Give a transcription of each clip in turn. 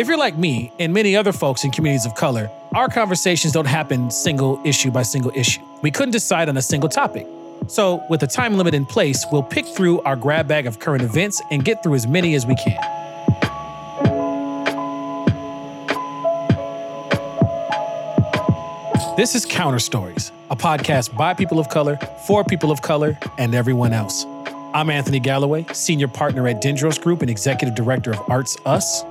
If you're like me and many other folks in communities of color, our conversations don't happen single issue by single issue. We couldn't decide on a single topic. So, with a time limit in place, we'll pick through our grab bag of current events and get through as many as we can. This is Counter Stories, a podcast by people of color, for people of color, and everyone else. I'm Anthony Galloway, senior partner at Dendros Group and executive director of Arts Us.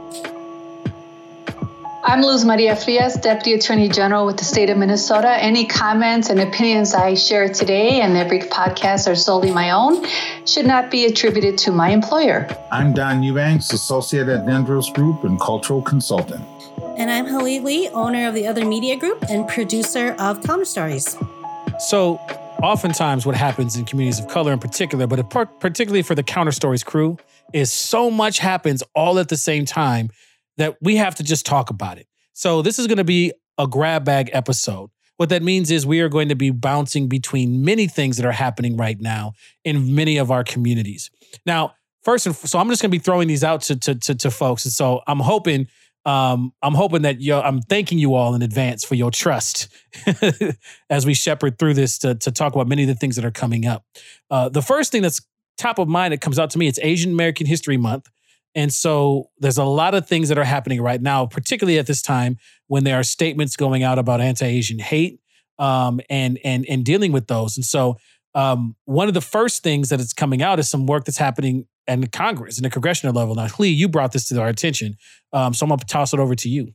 I'm Luz Maria Frias, Deputy Attorney General with the state of Minnesota. Any comments and opinions I share today and every podcast are solely my own, should not be attributed to my employer. I'm Don Eubanks, Associate at Dendros Group and Cultural Consultant. And I'm Hlee Lee, owner of the Other Media Group and producer of Counter Stories. So, oftentimes, what happens in communities of color in particular, but particularly for the Counter Stories crew, is so much happens all at the same time that we have to just talk about it. So, this is going to be a grab bag episode. What that means is we are going to be bouncing between many things that are happening right now in many of our communities. Now, first and so I'm just going to be throwing these out to, to to to, folks, and so I'm hoping um, I'm hoping that you I'm thanking you all in advance for your trust as we shepherd through this to, to talk about many of the things that are coming up. Uh, the first thing that's top of mind that comes out to me, it's Asian American History Month. And so there's a lot of things that are happening right now, particularly at this time when there are statements going out about anti-Asian hate um, and and and dealing with those. And so um, one of the first things that is coming out is some work that's happening in Congress and the congressional level. Now, Lee, you brought this to our attention, um, so I'm going to toss it over to you.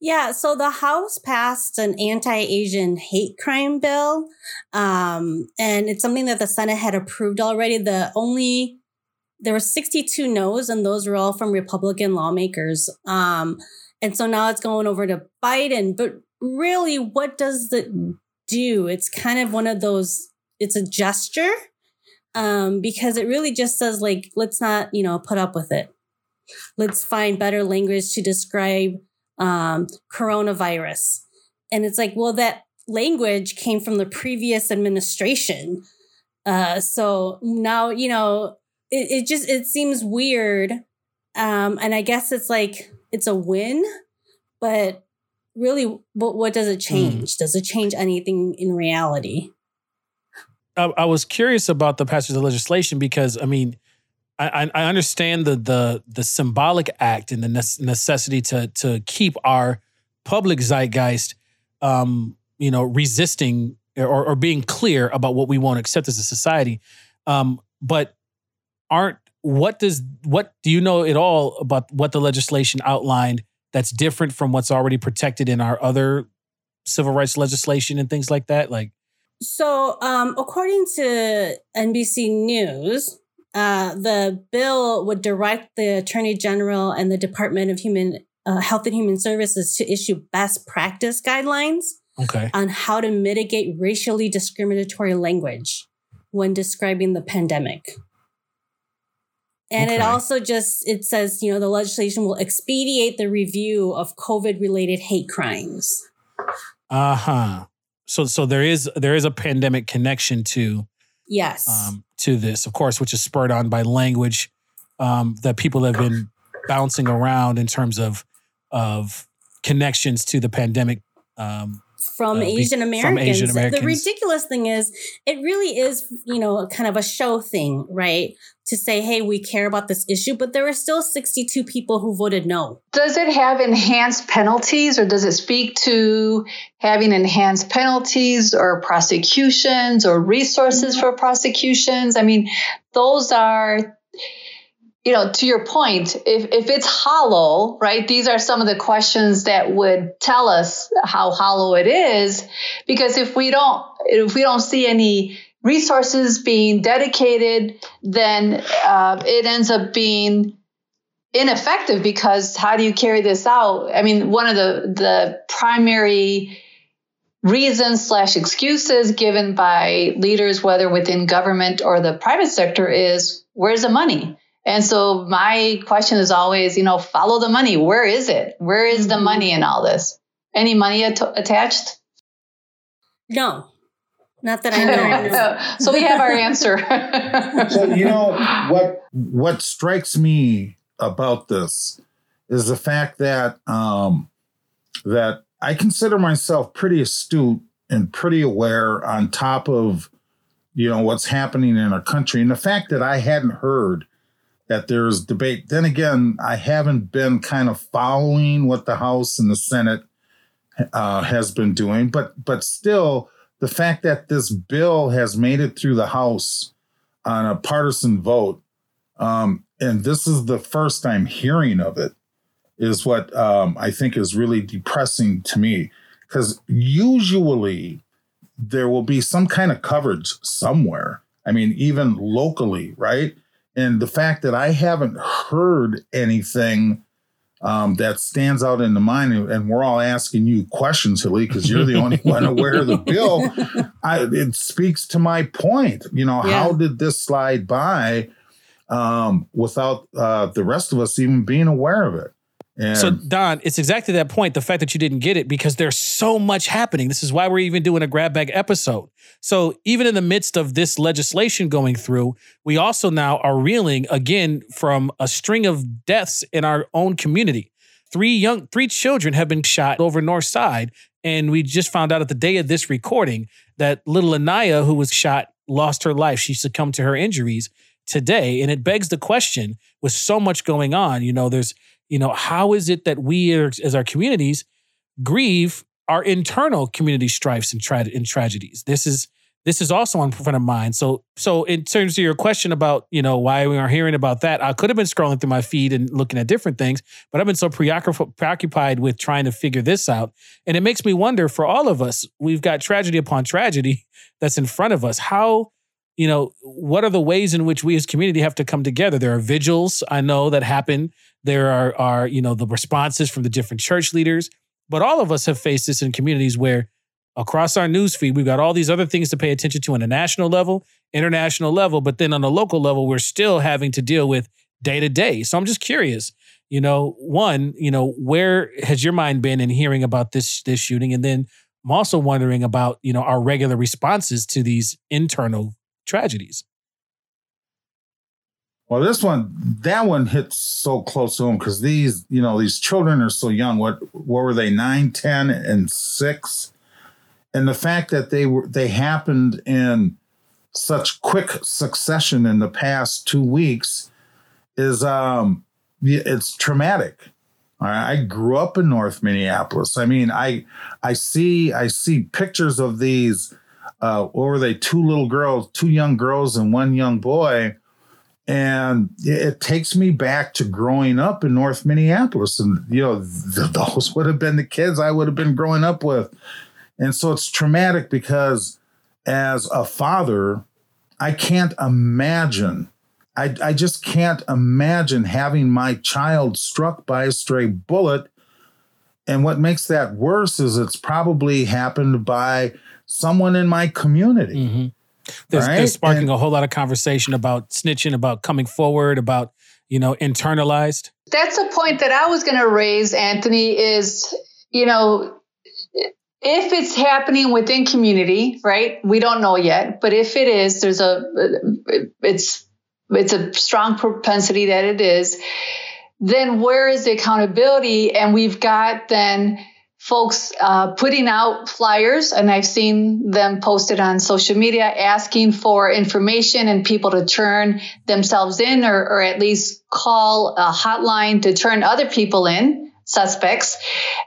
Yeah, so the House passed an anti-Asian hate crime bill, um, and it's something that the Senate had approved already. The only there were 62 no's, and those were all from Republican lawmakers. Um, and so now it's going over to Biden. But really, what does it do? It's kind of one of those it's a gesture um, because it really just says like let's not you know put up with it let's find better language to describe um, coronavirus and it's like well that language came from the previous administration uh, so now you know it, it just it seems weird um, and i guess it's like it's a win but really what, what does it hmm. change mm. does it change anything in reality I, I was curious about the passage of legislation because I mean, I, I understand the the the symbolic act and the necessity to to keep our public zeitgeist, um, you know, resisting or, or being clear about what we won't accept as a society. Um, but aren't what does what do you know at all about what the legislation outlined that's different from what's already protected in our other civil rights legislation and things like that? Like, so, um, according to NBC News, uh, the bill would direct the Attorney General and the Department of Human uh, Health and Human Services to issue best practice guidelines okay. on how to mitigate racially discriminatory language when describing the pandemic. And okay. it also just it says, you know, the legislation will expedite the review of COVID related hate crimes. Uh-huh so so there is there is a pandemic connection to yes. um, to this, of course, which is spurred on by language um, that people have been bouncing around in terms of of connections to the pandemic um, from, uh, Asian Americans. from Asian Americans. The ridiculous thing is, it really is, you know, kind of a show thing, right? To say, hey, we care about this issue, but there are still 62 people who voted no. Does it have enhanced penalties or does it speak to having enhanced penalties or prosecutions or resources for prosecutions? I mean, those are you know, to your point, if, if it's hollow, right, these are some of the questions that would tell us how hollow it is. Because if we don't, if we don't see any resources being dedicated, then uh, it ends up being ineffective because how do you carry this out? I mean, one of the, the primary reasons slash excuses given by leaders, whether within government or the private sector is where's the money? And so my question is always, you know, follow the money. Where is it? Where is the mm-hmm. money in all this? Any money at- attached? No. Not that I know. so we have our answer. so you know what what strikes me about this is the fact that um, that I consider myself pretty astute and pretty aware on top of you know what's happening in our country and the fact that I hadn't heard that there's debate. Then again, I haven't been kind of following what the House and the Senate uh, has been doing, but but still, the fact that this bill has made it through the House on a partisan vote, um, and this is the first I'm hearing of it, is what um, I think is really depressing to me. Because usually there will be some kind of coverage somewhere. I mean, even locally, right? And the fact that I haven't heard anything um, that stands out in the mind, and we're all asking you questions, Hilly, because you're the only one aware of the bill. I, it speaks to my point. You know, yeah. how did this slide by um, without uh, the rest of us even being aware of it? And so Don, it's exactly that point. The fact that you didn't get it because there's so much happening. This is why we're even doing a grab bag episode. So even in the midst of this legislation going through, we also now are reeling again from a string of deaths in our own community. Three young, three children have been shot over North Side, and we just found out at the day of this recording that little Aniya, who was shot, lost her life. She succumbed to her injuries today, and it begs the question: with so much going on, you know, there's you know, how is it that we as our communities grieve our internal community strifes and, tra- and tragedies? This is this is also on front of mind. So, so in terms of your question about, you know, why we are hearing about that, I could have been scrolling through my feed and looking at different things, but I've been so preoccupied with trying to figure this out. And it makes me wonder for all of us, we've got tragedy upon tragedy that's in front of us. How, you know, what are the ways in which we as community have to come together? There are vigils I know that happen there are, are, you know, the responses from the different church leaders. But all of us have faced this in communities where across our newsfeed, we've got all these other things to pay attention to on a national level, international level, but then on a local level, we're still having to deal with day to day. So I'm just curious, you know, one, you know, where has your mind been in hearing about this this shooting? And then I'm also wondering about, you know, our regular responses to these internal tragedies. Well, this one, that one hits so close to home because these, you know, these children are so young. What, what were they? Nine, ten, and six, and the fact that they were they happened in such quick succession in the past two weeks is um, it's traumatic. I grew up in North Minneapolis. I mean, I I see I see pictures of these. Uh, what were they? Two little girls, two young girls, and one young boy and it takes me back to growing up in North Minneapolis. And, you know, th- those would have been the kids I would have been growing up with. And so it's traumatic because as a father, I can't imagine, I, I just can't imagine having my child struck by a stray bullet. And what makes that worse is it's probably happened by someone in my community. Mm-hmm. There's, right? there's sparking and, a whole lot of conversation about snitching, about coming forward, about you know internalized. That's a point that I was going to raise, Anthony. Is you know if it's happening within community, right? We don't know yet, but if it is, there's a it's it's a strong propensity that it is. Then where is the accountability? And we've got then folks uh, putting out flyers, and I've seen them posted on social media asking for information and people to turn themselves in or, or at least call a hotline to turn other people in, suspects.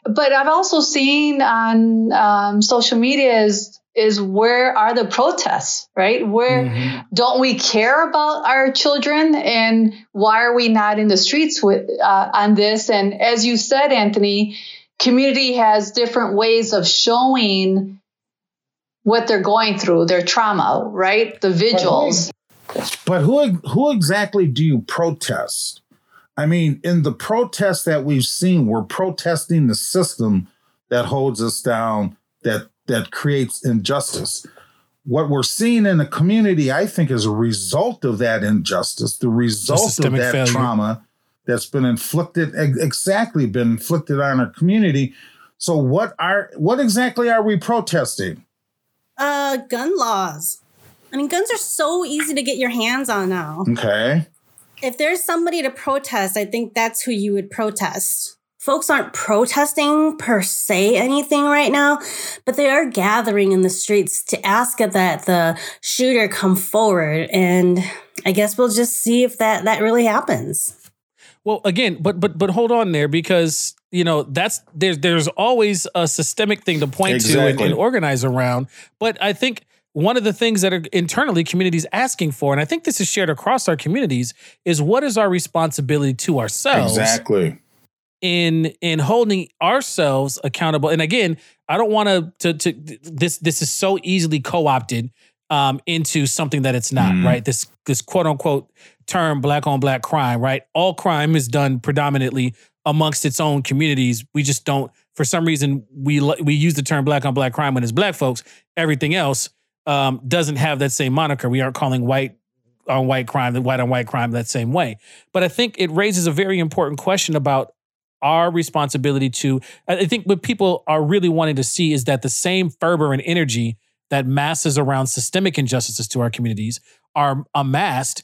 But I've also seen on um, social media is is where are the protests, right? Where mm-hmm. don't we care about our children, and why are we not in the streets with uh, on this? And as you said, Anthony, community has different ways of showing what they're going through, their trauma, right? The vigils. But who who exactly do you protest? I mean, in the protests that we've seen, we're protesting the system that holds us down, that that creates injustice. What we're seeing in the community, I think, is a result of that injustice, the result of that failure. trauma that's been inflicted exactly been inflicted on our community. So what are what exactly are we protesting? uh, gun laws. I mean, guns are so easy to get your hands on now. Okay. If there's somebody to protest, I think that's who you would protest. Folks aren't protesting per se anything right now, but they are gathering in the streets to ask that the shooter come forward. And I guess we'll just see if that, that really happens. Well, again, but but but hold on there because you know that's there's there's always a systemic thing to point to and, and organize around. But I think one of the things that are internally communities asking for, and I think this is shared across our communities, is what is our responsibility to ourselves Exactly. in in holding ourselves accountable. And again, I don't want to to to this this is so easily co-opted um, into something that it's not, Mhm. right? This this quote unquote term black on black crime, right? All crime is done predominantly amongst its own communities. We just don't for some reason we we use the term black on black crime when it's black folks. Everything else um, doesn't have that same moniker. We aren't calling white on white crime, the white on white crime that same way. But I think it raises a very important question about our responsibility to. I think what people are really wanting to see is that the same fervor and energy that masses around systemic injustices to our communities are amassed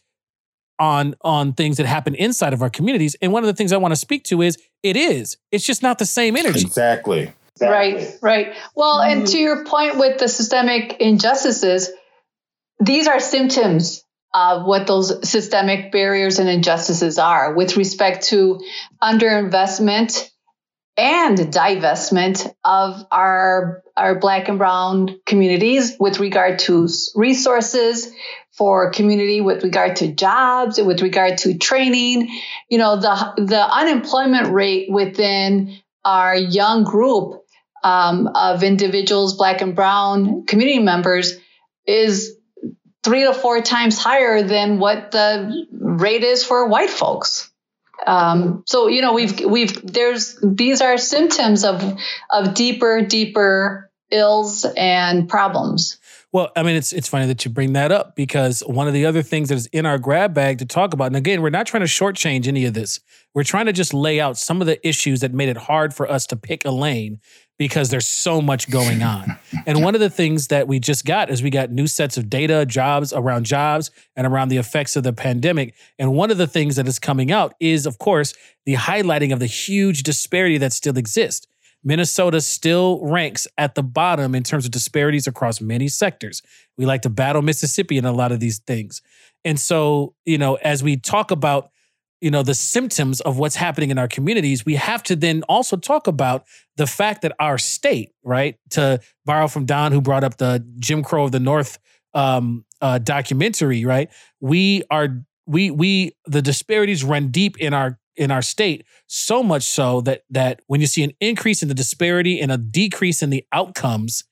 on on things that happen inside of our communities. And one of the things I want to speak to is it is. It's just not the same energy. Exactly. Right, right. Well, and mm-hmm. to your point with the systemic injustices, these are symptoms of what those systemic barriers and injustices are with respect to underinvestment and divestment of our our black and brown communities with regard to resources for community with regard to jobs with regard to training. You know the the unemployment rate within our young group um, of individuals black and brown community members is three to four times higher than what the rate is for white folks um, so you know we've we've there's these are symptoms of of deeper deeper ills and problems Well, I mean, it's it's funny that you bring that up because one of the other things that is in our grab bag to talk about, and again, we're not trying to shortchange any of this. We're trying to just lay out some of the issues that made it hard for us to pick a lane because there's so much going on. and one of the things that we just got is we got new sets of data, jobs around jobs, and around the effects of the pandemic. And one of the things that is coming out is, of course, the highlighting of the huge disparity that still exists. Minnesota still ranks at the bottom in terms of disparities across many sectors. We like to battle Mississippi in a lot of these things. And so, you know, as we talk about, you know, the symptoms of what's happening in our communities, we have to then also talk about the fact that our state, right, to borrow from Don, who brought up the Jim Crow of the North um, uh, documentary, right? We are we we the disparities run deep in our in our state so much so that that when you see an increase in the disparity and a decrease in the outcomes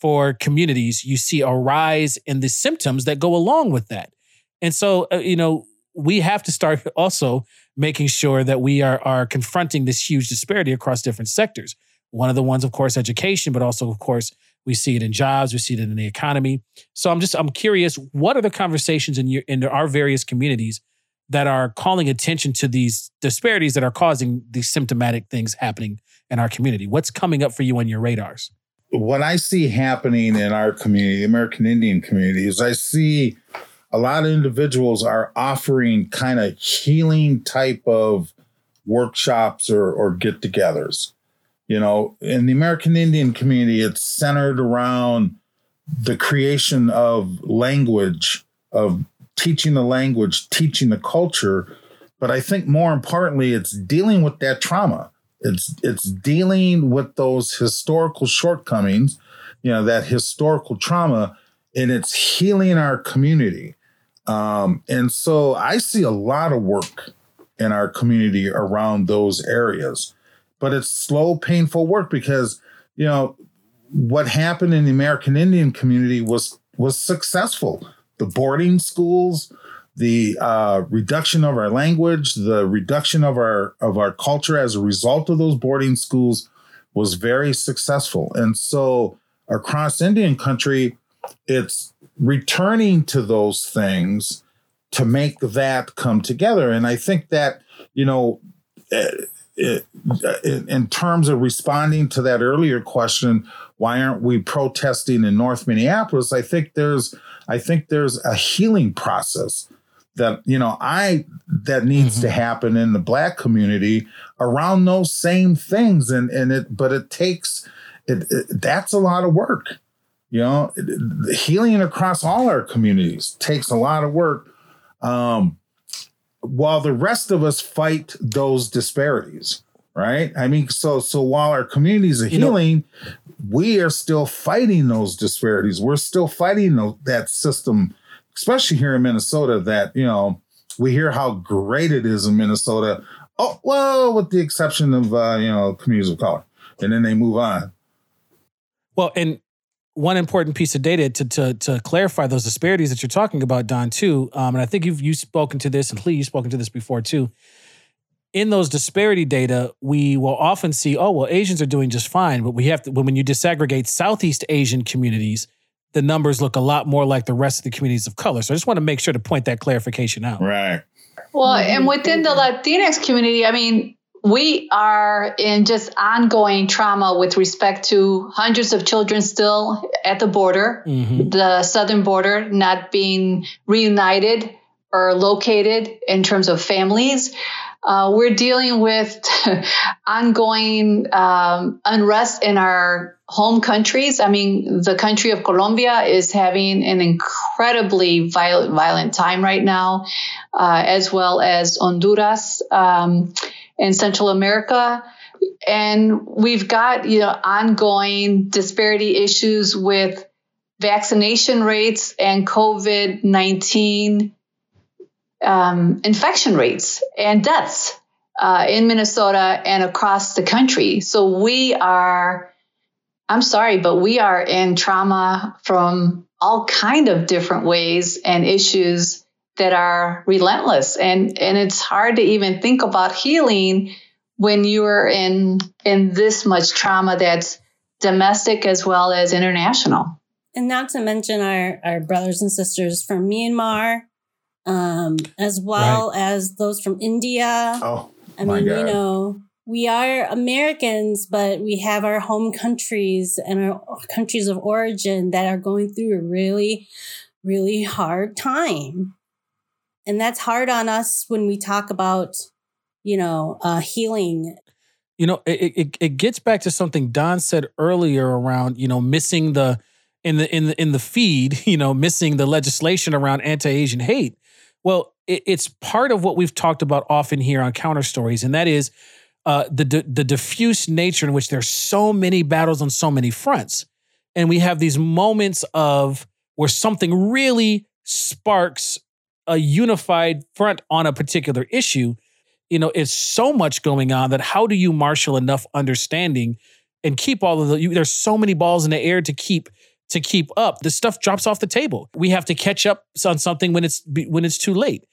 for communities you see a rise in the symptoms that go along with that. And so uh, you know we have to start also making sure that we are are confronting this huge disparity across different sectors. One of the ones of course education but also of course we see it in jobs we see it in the economy so i'm just i'm curious what are the conversations in your in our various communities that are calling attention to these disparities that are causing these symptomatic things happening in our community. What's coming up for you on your radars? What I see happening in our community, the American Indian community, is I see a lot of individuals are offering kind of healing type of workshops or, or get togethers. You know, in the American Indian community, it's centered around the creation of language, of teaching the language, teaching the culture. But I think more importantly, it's dealing with that trauma. It's it's dealing with those historical shortcomings, you know, that historical trauma, and it's healing our community. Um, and so I see a lot of work in our community around those areas, but it's slow, painful work because you know what happened in the American Indian community was was successful. The boarding schools, the uh, reduction of our language, the reduction of our of our culture as a result of those boarding schools was very successful. And so across Indian country, it's returning to those things to make that come together. And I think that you know, eh, it, in terms of responding to that earlier question, why aren't we protesting in North Minneapolis? I think there's I think there's a healing process that you know I that needs mm-hmm. to happen in the black community around those same things and and it but it takes it, it that's a lot of work you know it, healing across all our communities takes a lot of work um, while the rest of us fight those disparities right? I mean so so while our communities are healing you know, we are still fighting those disparities. We're still fighting that system especially here in minnesota that you know we hear how great it is in minnesota. Oh well with the exception of uh, you know communities of color. And then they move on. Well and one important piece of data to, to, to clarify those disparities that you're talking about, Don, too, um, and I think you've you've spoken to this, and Lee, you've spoken to this before too. In those disparity data, we will often see, oh well, Asians are doing just fine, but we have to when you disaggregate Southeast Asian communities, the numbers look a lot more like the rest of the communities of color. So I just want to make sure to point that clarification out. Right. Well, and within the Latinx community, I mean, we are in just ongoing trauma with respect to hundreds of children still at the border, mm-hmm. the southern border not being reunited or located in terms of families. Uh, we're dealing with ongoing um, unrest in our home countries. I mean, the country of Colombia is having an incredibly violent, violent time right now, uh, as well as Honduras. Um, in Central America. And we've got, you know, ongoing disparity issues with vaccination rates and COVID 19 um, infection rates and deaths uh, in Minnesota and across the country. So we are, I'm sorry, but we are in trauma from all kind of different ways and issues that are relentless and and it's hard to even think about healing when you're in in this much trauma that's domestic as well as international and not to mention our our brothers and sisters from Myanmar um as well right. as those from India oh I mean God. you know we are Americans, but we have our home countries and our countries of origin that are going through a really, really hard time and that's hard on us when we talk about you know uh, healing. You know it, it, it gets back to something don said earlier around you know missing the in the in the in the feed you know missing the legislation around anti-asian hate. Well it, it's part of what we've talked about often here on counter stories and that is uh, the, the diffuse nature in which there's so many battles on so many fronts. And we have these moments of where something really sparks a unified front on a particular issue, you know, it's so much going on that how do you marshal enough understanding and keep all of the you, there's so many balls in the air to keep to keep up. The stuff drops off the table. We have to catch up on something when it's when it's too late.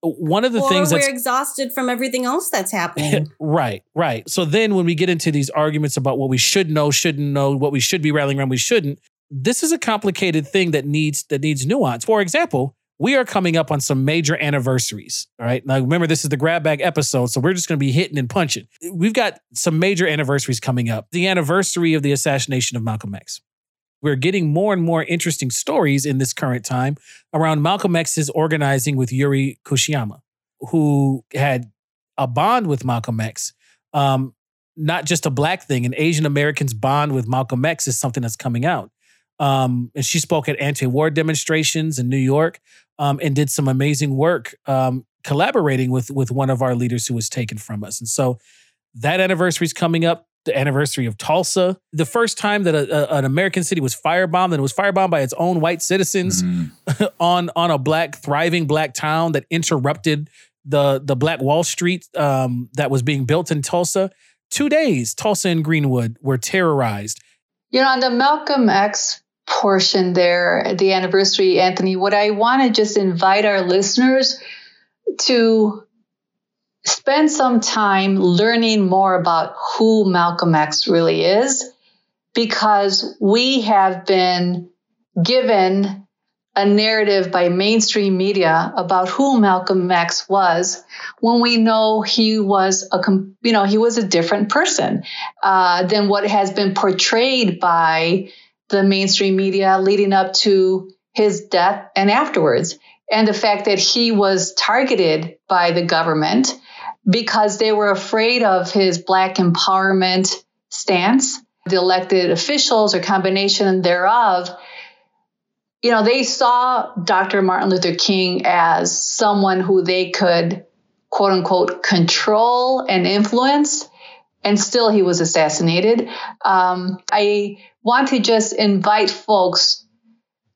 One of the or things we're exhausted from everything else that's happening. right, right. So then when we get into these arguments about what we should know, shouldn't know, what we should be rallying around, we shouldn't. This is a complicated thing that needs that needs nuance. For example, we are coming up on some major anniversaries. All right. Now, remember, this is the grab bag episode, so we're just going to be hitting and punching. We've got some major anniversaries coming up. The anniversary of the assassination of Malcolm X. We're getting more and more interesting stories in this current time around Malcolm X's organizing with Yuri Kochiyama, who had a bond with Malcolm X. Um, not just a black thing, an Asian American's bond with Malcolm X is something that's coming out. Um, and she spoke at anti-war demonstrations in New York um, and did some amazing work um, collaborating with with one of our leaders who was taken from us. And so that anniversary is coming up. The anniversary of Tulsa, the first time that a, a, an American city was firebombed, and it was firebombed by its own white citizens mm-hmm. on on a black thriving black town that interrupted the the Black Wall Street um, that was being built in Tulsa. Two days, Tulsa and Greenwood were terrorized. You know, on the Malcolm X portion there, the anniversary, Anthony, what I want to just invite our listeners to spend some time learning more about who Malcolm X really is, because we have been given a narrative by mainstream media about who Malcolm X was when we know he was a you know he was a different person uh, than what has been portrayed by the mainstream media leading up to his death and afterwards and the fact that he was targeted by the government because they were afraid of his black empowerment stance the elected officials or combination thereof you know, they saw Dr. Martin Luther King as someone who they could, quote unquote, control and influence. And still, he was assassinated. Um, I want to just invite folks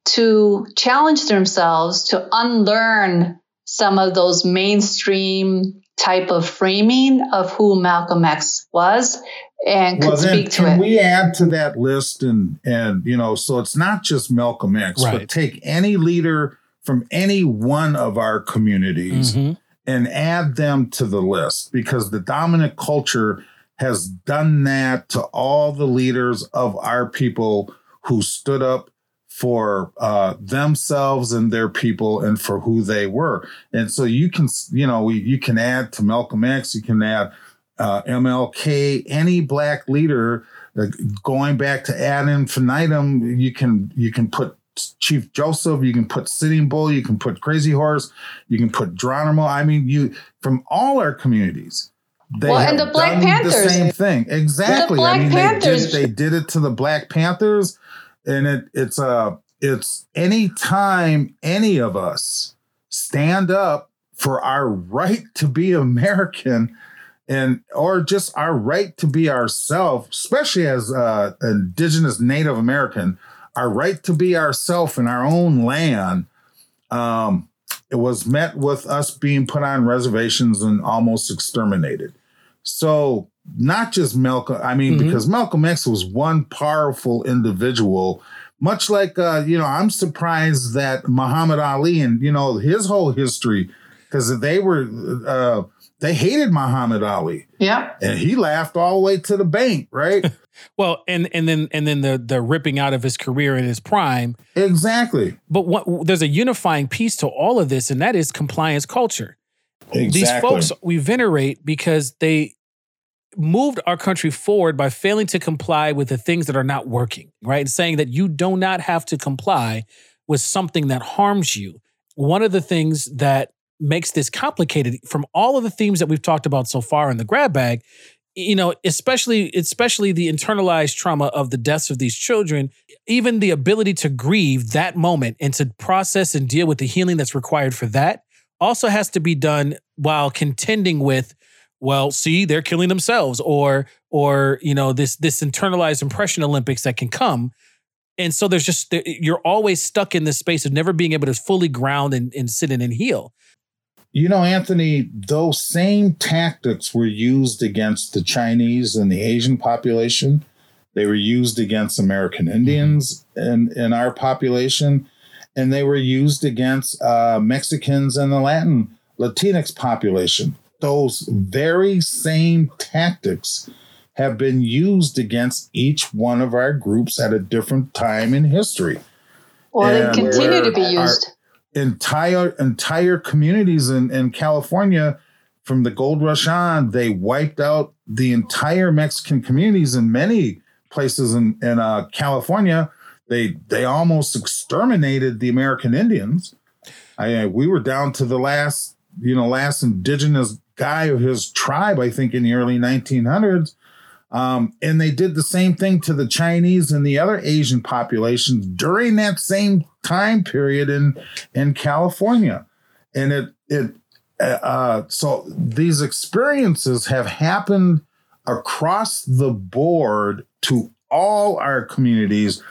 to challenge themselves to unlearn some of those mainstream type of framing of who Malcolm X was and could well, speak to can it. we add to that list and and you know so it's not just Malcolm X, right. but take any leader from any one of our communities mm-hmm. and add them to the list because the dominant culture has done that to all the leaders of our people who stood up for uh, themselves and their people and for who they were. And so you can, you know, you can add to Malcolm X, you can add uh, MLK, any black leader, uh, going back to ad infinitum, you can you can put Chief Joseph, you can put Sitting Bull, you can put Crazy Horse, you can put Geronimo. I mean, you from all our communities. They well, and the Black Panthers, the same thing, exactly. I mean, Panthers. they did they did it to the Black Panthers, and it it's a uh, it's any time any of us stand up for our right to be American and or just our right to be ourselves, especially as uh, indigenous Native American, our right to be ourselves in our own land. Um, it was met with us being put on reservations and almost exterminated. So not just Malcolm, I mean, mm-hmm. because Malcolm X was one powerful individual, much like uh, you know, I'm surprised that Muhammad Ali and you know his whole history, because they were uh, they hated Muhammad Ali. Yeah. And he laughed all the way to the bank, right? well, and and then and then the the ripping out of his career in his prime. Exactly. But what, there's a unifying piece to all of this, and that is compliance culture. Exactly. These folks we venerate because they moved our country forward by failing to comply with the things that are not working, right? And saying that you do not have to comply with something that harms you. One of the things that makes this complicated from all of the themes that we've talked about so far in the grab bag you know especially especially the internalized trauma of the deaths of these children even the ability to grieve that moment and to process and deal with the healing that's required for that also has to be done while contending with well see they're killing themselves or or you know this this internalized oppression olympics that can come. And so there's just you're always stuck in this space of never being able to fully ground and, and sit in and heal. You know, Anthony, those same tactics were used against the Chinese and the Asian population. They were used against American mm-hmm. Indians in, in our population, and they were used against uh, Mexicans and the Latin Latinx population. Those very same tactics have been used against each one of our groups at a different time in history. Well, and they continue to be used. Entire entire communities in, in California from the gold rush on, they wiped out the entire Mexican communities in many places in, in uh, California. They they almost exterminated the American Indians. I, we were down to the last, you know, last indigenous guy of his tribe, I think, in the early 1900s. Um, and they did the same thing to the Chinese and the other Asian populations during that same time period in in California, and it it uh, so these experiences have happened across the board to all our communities,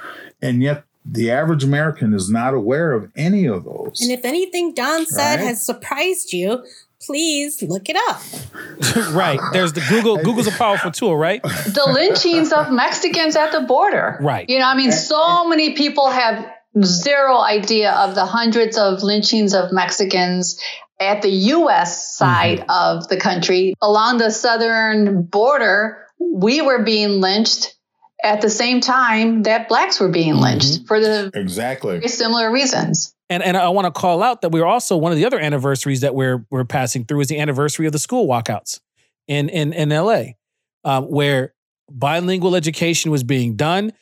and yet the average American is not aware of any of those. And if anything Don said right? has surprised you, please look it up. right. There's the Google. Google's a powerful tool, right? The lynchings of Mexicans at the border. Right. You know, I mean, so many people have zero idea of the hundreds of lynchings of Mexicans at the U.S. side mm-hmm. of the country. Along the southern border, we were being lynched at the same time that blacks were being Mm-hmm. lynched for the Exactly. very similar reasons. And and I want to call out that we're also one of the other anniversaries that we're we're passing through is the anniversary of the school walkouts in in in LA, um, where bilingual education was being done.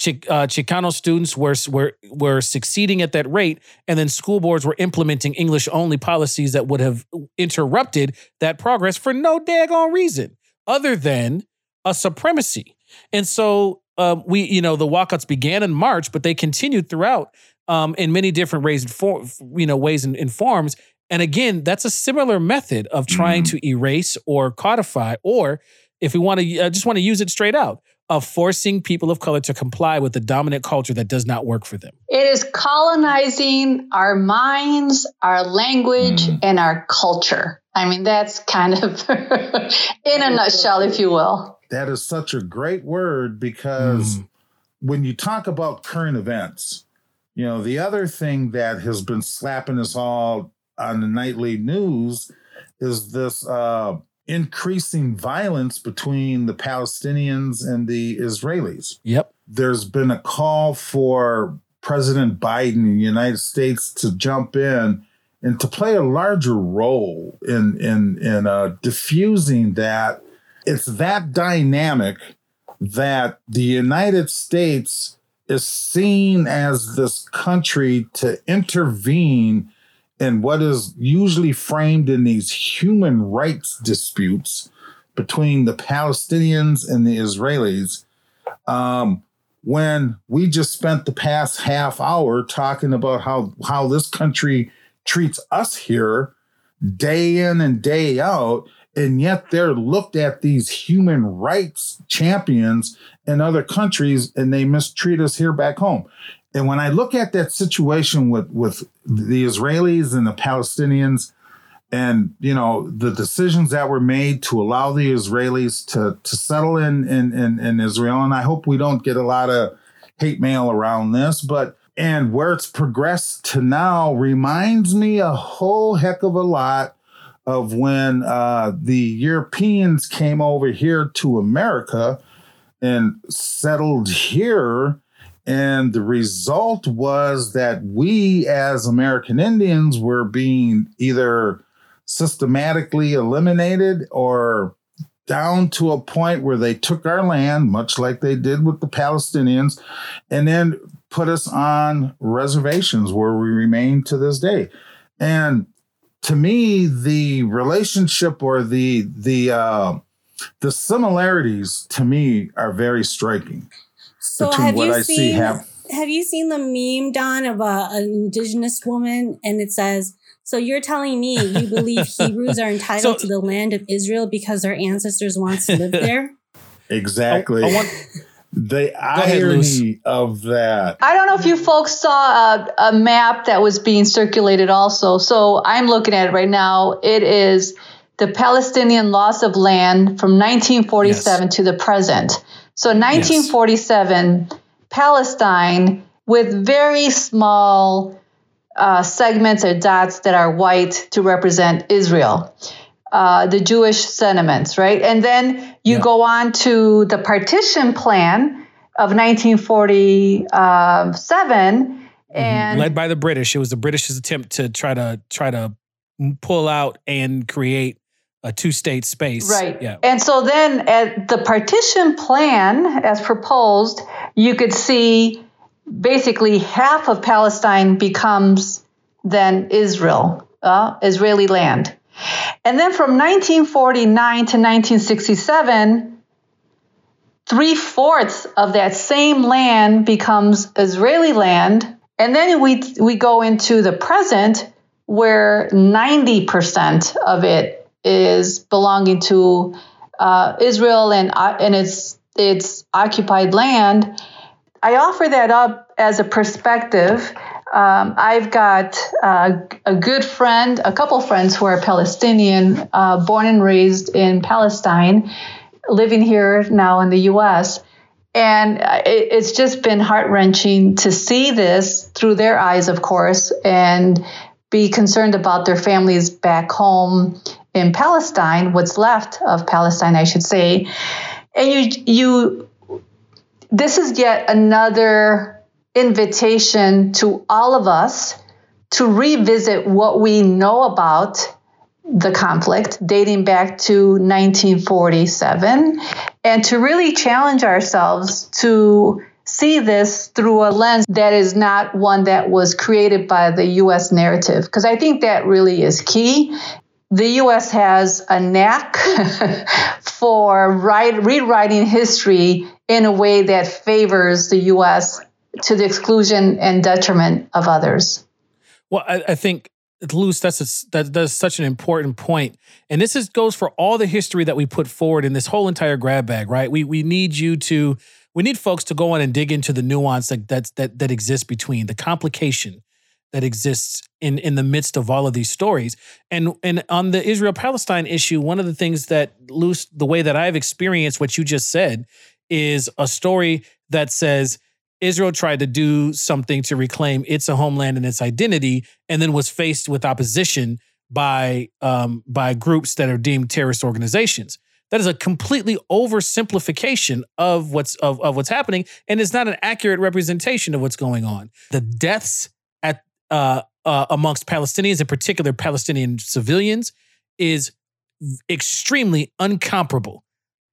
Chic, uh, Chicano students were were were succeeding at that rate, and then school boards were implementing English only policies that would have interrupted that progress for no daggone reason other than a supremacy. And so um, we, you know, the walkouts began in March, but they continued throughout um, in many different ways and for, you know ways and, and forms. And again, that's a similar method of trying to erase or codify, or if we want to, uh, just want to use it straight out, of forcing people of color to comply with the dominant culture that does not work for them. It is colonizing our minds, our language, Mm. and our culture. I mean, that's kind of in a nutshell, if you will. That is such a great word because Mm. when you talk about current events, you know, the other thing that has been slapping us all on the nightly news is this uh, increasing violence between the Palestinians and the Israelis. Yep. There's been a call for President Biden in the United States to jump in and to play a larger role in in in uh, diffusing that. It's that dynamic that the United States is seen as this country to intervene in what is usually framed in these human rights disputes between the Palestinians and the Israelis. Um, when we just spent the past half hour talking about how how this country treats us here day in and day out and yet they're looked at these human rights champions in other countries and they mistreat us here back home. And when i look at that situation with with the israelis and the palestinians and you know the decisions that were made to allow the israelis to to settle in in in, in israel and i hope we don't get a lot of hate mail around this but and where it's progressed to now reminds me a whole heck of a lot of when uh, the Europeans came over here to America and settled here. And the result was that we, as American Indians, were being either systematically eliminated or down to a point where they took our land, much like they did with the Palestinians, and then put us on reservations where we remain to this day. And to me, the relationship or the the uh, the similarities to me are very striking So between have what you I see seen happen. have you seen the meme Don of a, an indigenous woman and it says so you're telling me you believe Hebrews are entitled So- to the land of Israel because their ancestors once lived there? Exactly. I, I want, the ahead, Luz. irony of that. I don't know if you folks saw a, a map that was being circulated also. So I'm looking at it right now. It is the Palestinian loss of land from 1947 to the present. So 1947, Palestine with very small uh, segments or dots that are white to represent Israel. Uh, the Jewish sentiments, right? And then you Yeah. go on to the partition plan of 1947, and led by the British. It was the British's attempt to try to try to pull out and create a two-state space. Right. Yeah. And so then at the partition plan as proposed, you could see basically half of Palestine becomes then Israel, uh, Israeli land. And then from 1949 to 1967, three fourths of that same land becomes Israeli land. And then we, we go into the present where 90% of it is belonging to uh, Israel and, uh, and its, its occupied land. I offer that up as a perspective. Um, I've got uh, a good friend, a couple friends who are Palestinian, uh, born and raised in Palestine, living here now in the U.S. And it, it's just been heart wrenching to see this through their eyes, of course, and be concerned about their families back home in Palestine, what's left of Palestine, I should say. And you, you, this is yet another invitation to all of us to revisit what we know about the conflict dating back to 1947 and to really challenge ourselves to see this through a lens that is not one that was created by the US narrative because I think that really is key. The US has a knack for write, rewriting history in a way that favors the US to the exclusion and detriment of others. Well, I, I think Luz, that's a, that that's such an important point, and this is goes for all the history that we put forward in this whole entire grab bag, right? We we need you to we need folks to go on and dig into the nuance that that that, that exists between the complication that exists in in the midst of all of these stories. And and on the Israel Palestine issue, one of the things that Luz, the way that I've experienced what you just said, is a story that says Israel tried to do something to reclaim its homeland and its identity, and then was faced with opposition by um, by groups that are deemed terrorist organizations. That is a completely oversimplification of what's of, of what's happening, and is not an accurate representation of what's going on. The deaths at uh, uh, amongst Palestinians, in particular Palestinian civilians, is extremely uncomparable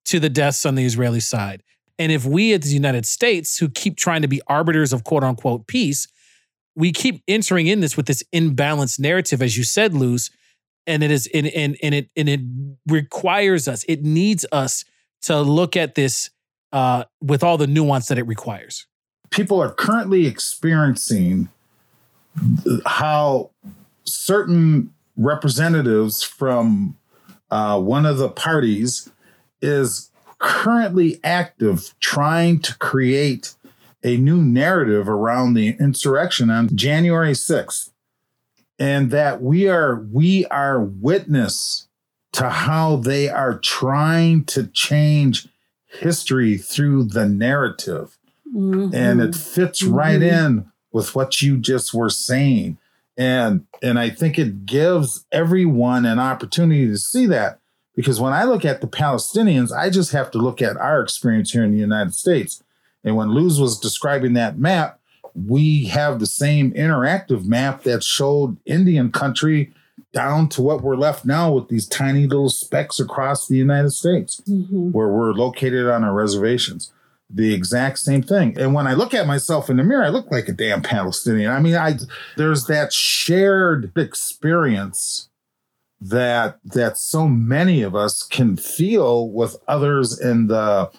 to the deaths on the Israeli side. And if we at the United States, who keep trying to be arbiters of quote unquote peace, we keep entering in this with this imbalanced narrative, as you said, Luz, and it is and, and, and it and it requires us, it needs us to look at this uh, with all the nuance that it requires. People are currently experiencing how certain representatives from uh, one of the parties is currently active trying to create a new narrative around the insurrection on January 6th and that we are we are witness to how they are trying to change history through the narrative mm-hmm. and it fits mm-hmm. right in with what you just were saying and and I think it gives everyone an opportunity to see that because when I look at the Palestinians, I just have to look at our experience here in the United States. And when Luz was describing that map, we have the same interactive map that showed Indian country down to what we're left now with these tiny little specks across the United States mm-hmm. where we're located on our reservations. The exact same thing. And when I look at myself in the mirror, I look like a damn Palestinian. I mean, I there's that shared experience that that so many of us can feel with others in the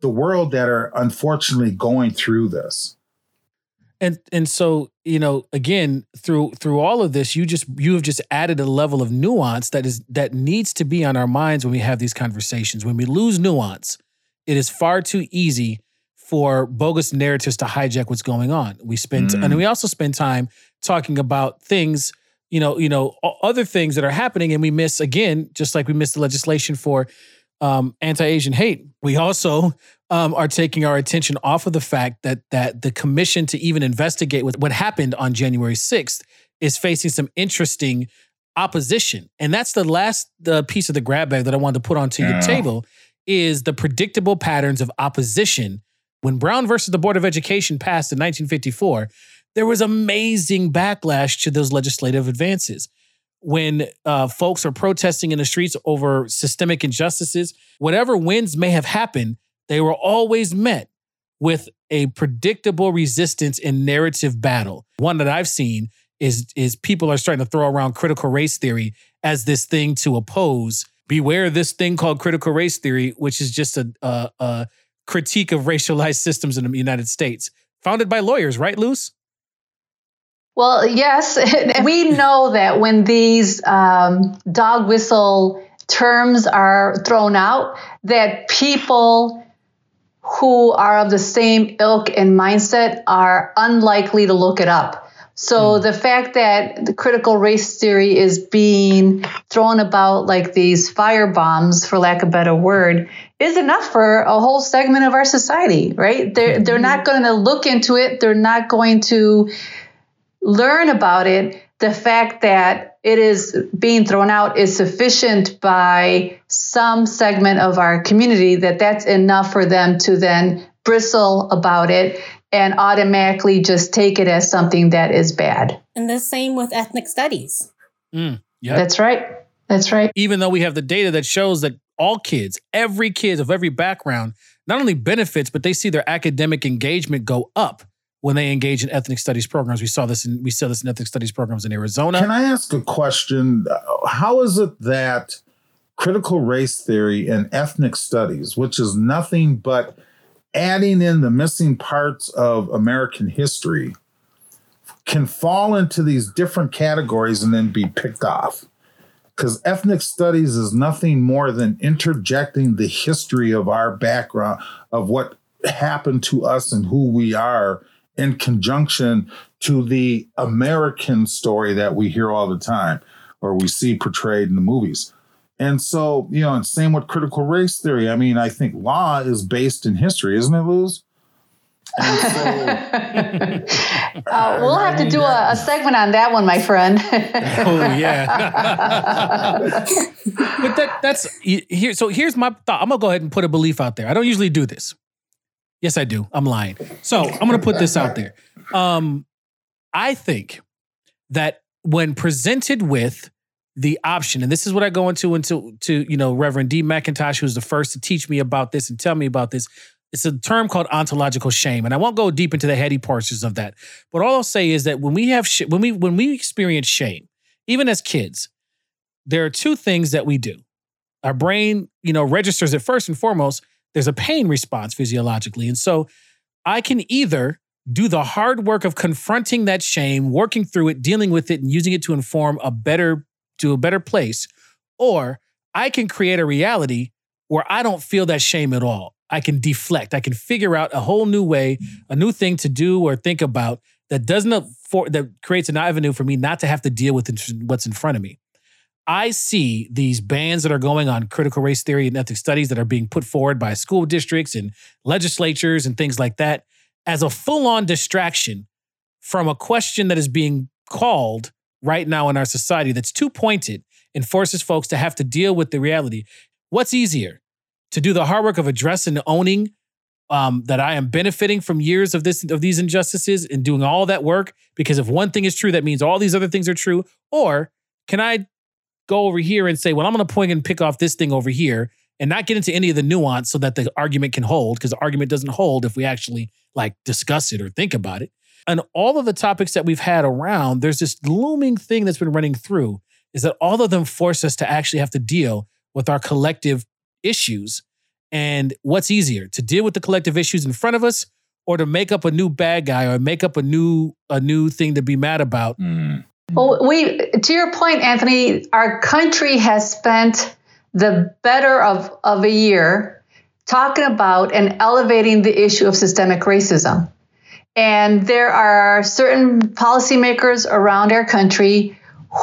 the world that are unfortunately going through this. And and so you know again through through all of this you just you have just added a level of nuance that is that needs to be on our minds when we have these conversations. When we lose nuance it is far too easy for bogus narratives to hijack what's going on. We spend mm. and we also spend time talking about things you know, you know, other things that are happening, and we miss again, just like we missed the legislation for um, anti-Asian hate. We also um, are taking our attention off of the fact that that the commission to even investigate what, what happened on January sixth is facing some interesting opposition, and that's the last the piece of the grab bag that I wanted to put onto yeah. your table is the predictable patterns of opposition. When Brown versus the Board of Education passed in 1954, there was amazing backlash to those legislative advances. When uh, folks are protesting in the streets over systemic injustices, whatever wins may have happened, they were always met with a predictable resistance in narrative battle. One that I've seen is is people are starting to throw around critical race theory as this thing to oppose. Beware this thing called critical race theory, which is just a, a, a critique of racialized systems in the United States, founded by lawyers, right, Luz? Well, yes. we know that when these um, dog whistle terms are thrown out, that people who are of the same ilk and mindset are unlikely to look it up. So mm. the fact that the critical race theory is being thrown about like these fire bombs, for lack of a better word, is enough for a whole segment of our society, right? They're, they're not going to look into it. They're not going to learn about it, the fact that it is being thrown out is sufficient by some segment of our community that that's enough for them to then bristle about it and automatically just take it as something that is bad. And the same with ethnic studies. Mm, yep. That's right. That's right. Even though we have the data that shows that all kids, every kid of every background, not only benefits, but they see their academic engagement go up when they engage in ethnic studies programs. We saw this in we saw this in ethnic studies programs in Arizona. Can I ask a question? How is it that critical race theory and ethnic studies, which is nothing but adding in the missing parts of American history, can fall into these different categories and then be picked off? Because ethnic studies is nothing more than interjecting the history of our background, of what happened to us and who we are in conjunction to the American story that we hear all the time or we see portrayed in the movies. And so, you know, and same with critical race theory. I mean, I think law is based in history, isn't it, Luz? So, uh, we'll have to do a, a, segment on that one, my friend. oh yeah. but that that's here. So here's my thought. I'm gonna go ahead and put a belief out there. I don't usually do this. Yes, I do. I'm lying. So I'm gonna put this out there. Um, I think that when presented with the option, and this is what I go into into to you know Reverend D. McIntosh, who's the first to teach me about this and tell me about this. It's a term called ontological shame, and I won't go deep into the heady parts of that. But all I'll say is that when we have sh- when we when we experience shame, even as kids, there are two things that we do. Our brain, you know, registers it first and foremost. There's a pain response physiologically, and so I can either do the hard work of confronting that shame, working through it, dealing with it, and using it to inform a better to a better place, or I can create a reality where I don't feel that shame at all. I can deflect. I can figure out a whole new way, a new thing to do or think about that doesn't for, that creates an avenue for me not to have to deal with what's in front of me. I see these bans that are going on critical race theory and ethnic studies that are being put forward by school districts and legislatures and things like that as a full-on distraction from a question that is being called right now in our society that's too pointed and forces folks to have to deal with the reality. What's easier? To do the hard work of addressing and owning um, that I am benefiting from years of this of these injustices and doing all that work because if one thing is true, that means all these other things are true. Or can I go over here and say, well, I'm going to point and pick off this thing over here and not get into any of the nuance so that the argument can hold because the argument doesn't hold if we actually like discuss it or think about it and all of the topics that we've had around, there's this looming thing that's been running through is that all of them force us to actually have to deal with our collective issues. And what's easier to deal with the collective issues in front of us or to make up a new bad guy or make up a new a new thing to be mad about? Mm. Well, we to your point, Anthony, our country has spent the better of, of a year talking about and elevating the issue of systemic racism. And there are certain policymakers around our country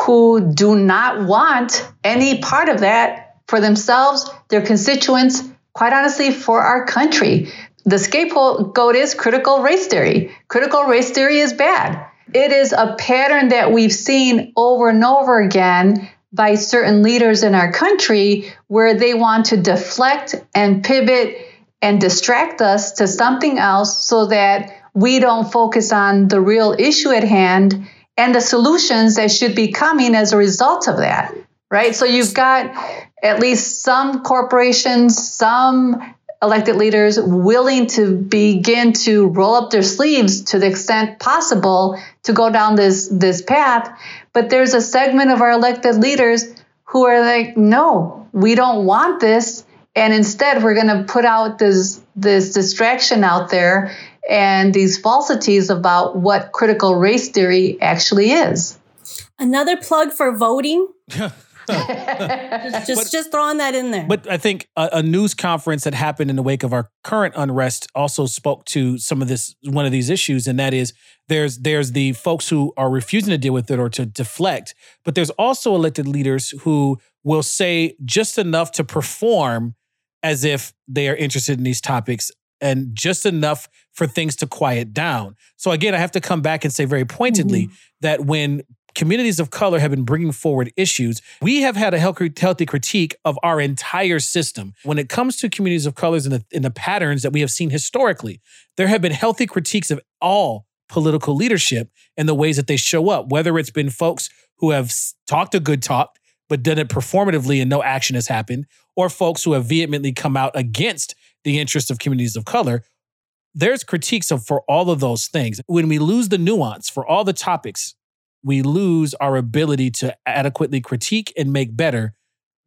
who do not want any part of that for themselves, their constituents, quite honestly, for our country. The scapegoat is critical race theory. Critical race theory is bad. It is a pattern that we've seen over and over again by certain leaders in our country where they want to deflect and pivot and distract us to something else so that we don't focus on the real issue at hand and the solutions that should be coming as a result of that, right? So you've got at least some corporations, some elected leaders willing to begin to roll up their sleeves to the extent possible to go down this this path but there's a segment of our elected leaders who are like no we don't want this and instead we're going to put out this this distraction out there and these falsities about what critical race theory actually is. Another plug for voting. just just, just throwing that in there. But I think a, a, news conference that happened in the wake of our current unrest also spoke to some of this one of these issues, and that is there's there's the folks who are refusing to deal with it or to deflect, but there's also elected leaders who will say just enough to perform as if they are interested in these topics and just enough for things to quiet down. So again, I have to come back and say very pointedly mm-hmm. that when communities of color have been bringing forward issues. We have had a healthy critique of our entire system. When it comes to communities of colors and the, the patterns that we have seen historically, there have been healthy critiques of all political leadership and the ways that they show up, whether it's been folks who have talked a good talk, but done it performatively and no action has happened, or folks who have vehemently come out against the interests of communities of color. There's critiques of for all of those things. When we lose the nuance for all the topics, we lose our ability to adequately critique and make better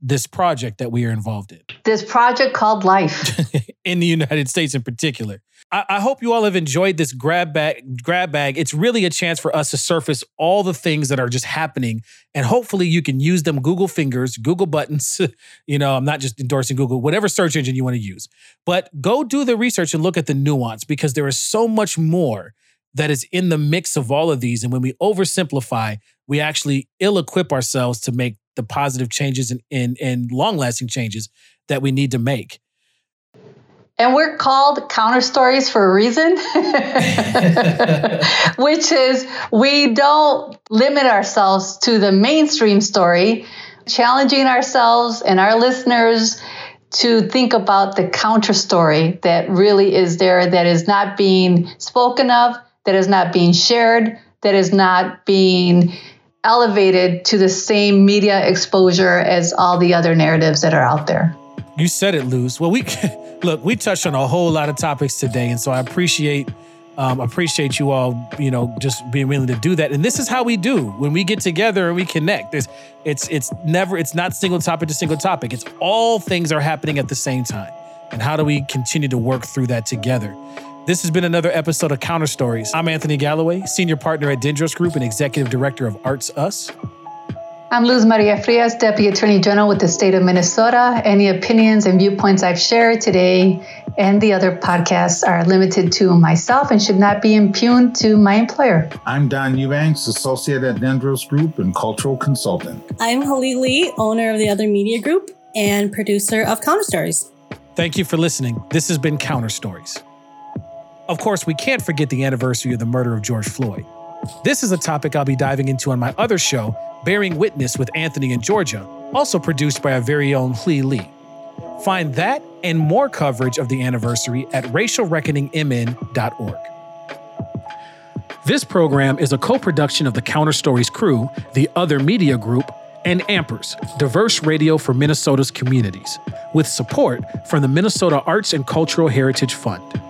this project that we are involved in. This project called life. in the United States in particular. I, I, hope you all have enjoyed this grab bag grab bag. It's really a chance for us to surface all the things that are just happening. And hopefully you can use them Google fingers, Google buttons. you know, I'm not just endorsing Google, whatever search engine you want to use. But go do the research and look at the nuance because there is so much more that is in the mix of all of these. And when we oversimplify, we actually ill equip ourselves to make the positive changes and, and, and long lasting changes that we need to make. And we're called counter stories for a reason, which is we don't limit ourselves to the mainstream story, challenging ourselves and our listeners to think about the counter story that really is there, that is not being spoken of, that is not being shared, that is not being elevated to the same media exposure as all the other narratives that are out there. You said it, Luz. Well, we look, we touched on a whole lot of topics today, and so I appreciate um, appreciate you all, you know, just being willing to do that. And this is how we do when we get together and we connect. There's, it's it's never it's not single topic to single topic. It's all things are happening at the same time. And how do we continue to work through that together? This has been another episode of Counter Stories. I'm Anthony Galloway, senior partner at Dendros Group and executive director of Arts Us. I'm Luz Maria Frias, Deputy Attorney General with the state of Minnesota. Any opinions and viewpoints I've shared today and the other podcasts are limited to myself and should not be impugned to my employer. I'm Don Eubanks, Associate at Dendros Group and Cultural Consultant. I'm Hlee Lee, owner of the Other Media Group and producer of Counter Stories. Thank you for listening. This has been Counter Stories. Of course, we can't forget the anniversary of the murder of George Floyd. This is a topic I'll be diving into on my other show, Bearing Witness with Anthony and Georgia, also produced by our very own Hlee Lee. Find that and more coverage of the anniversary at racialreckoningmn.org. This program is a co production of the Counter Stories crew, the Other Media Group, and Ampers, diverse radio for Minnesota's communities, with support from the Minnesota Arts and Cultural Heritage Fund.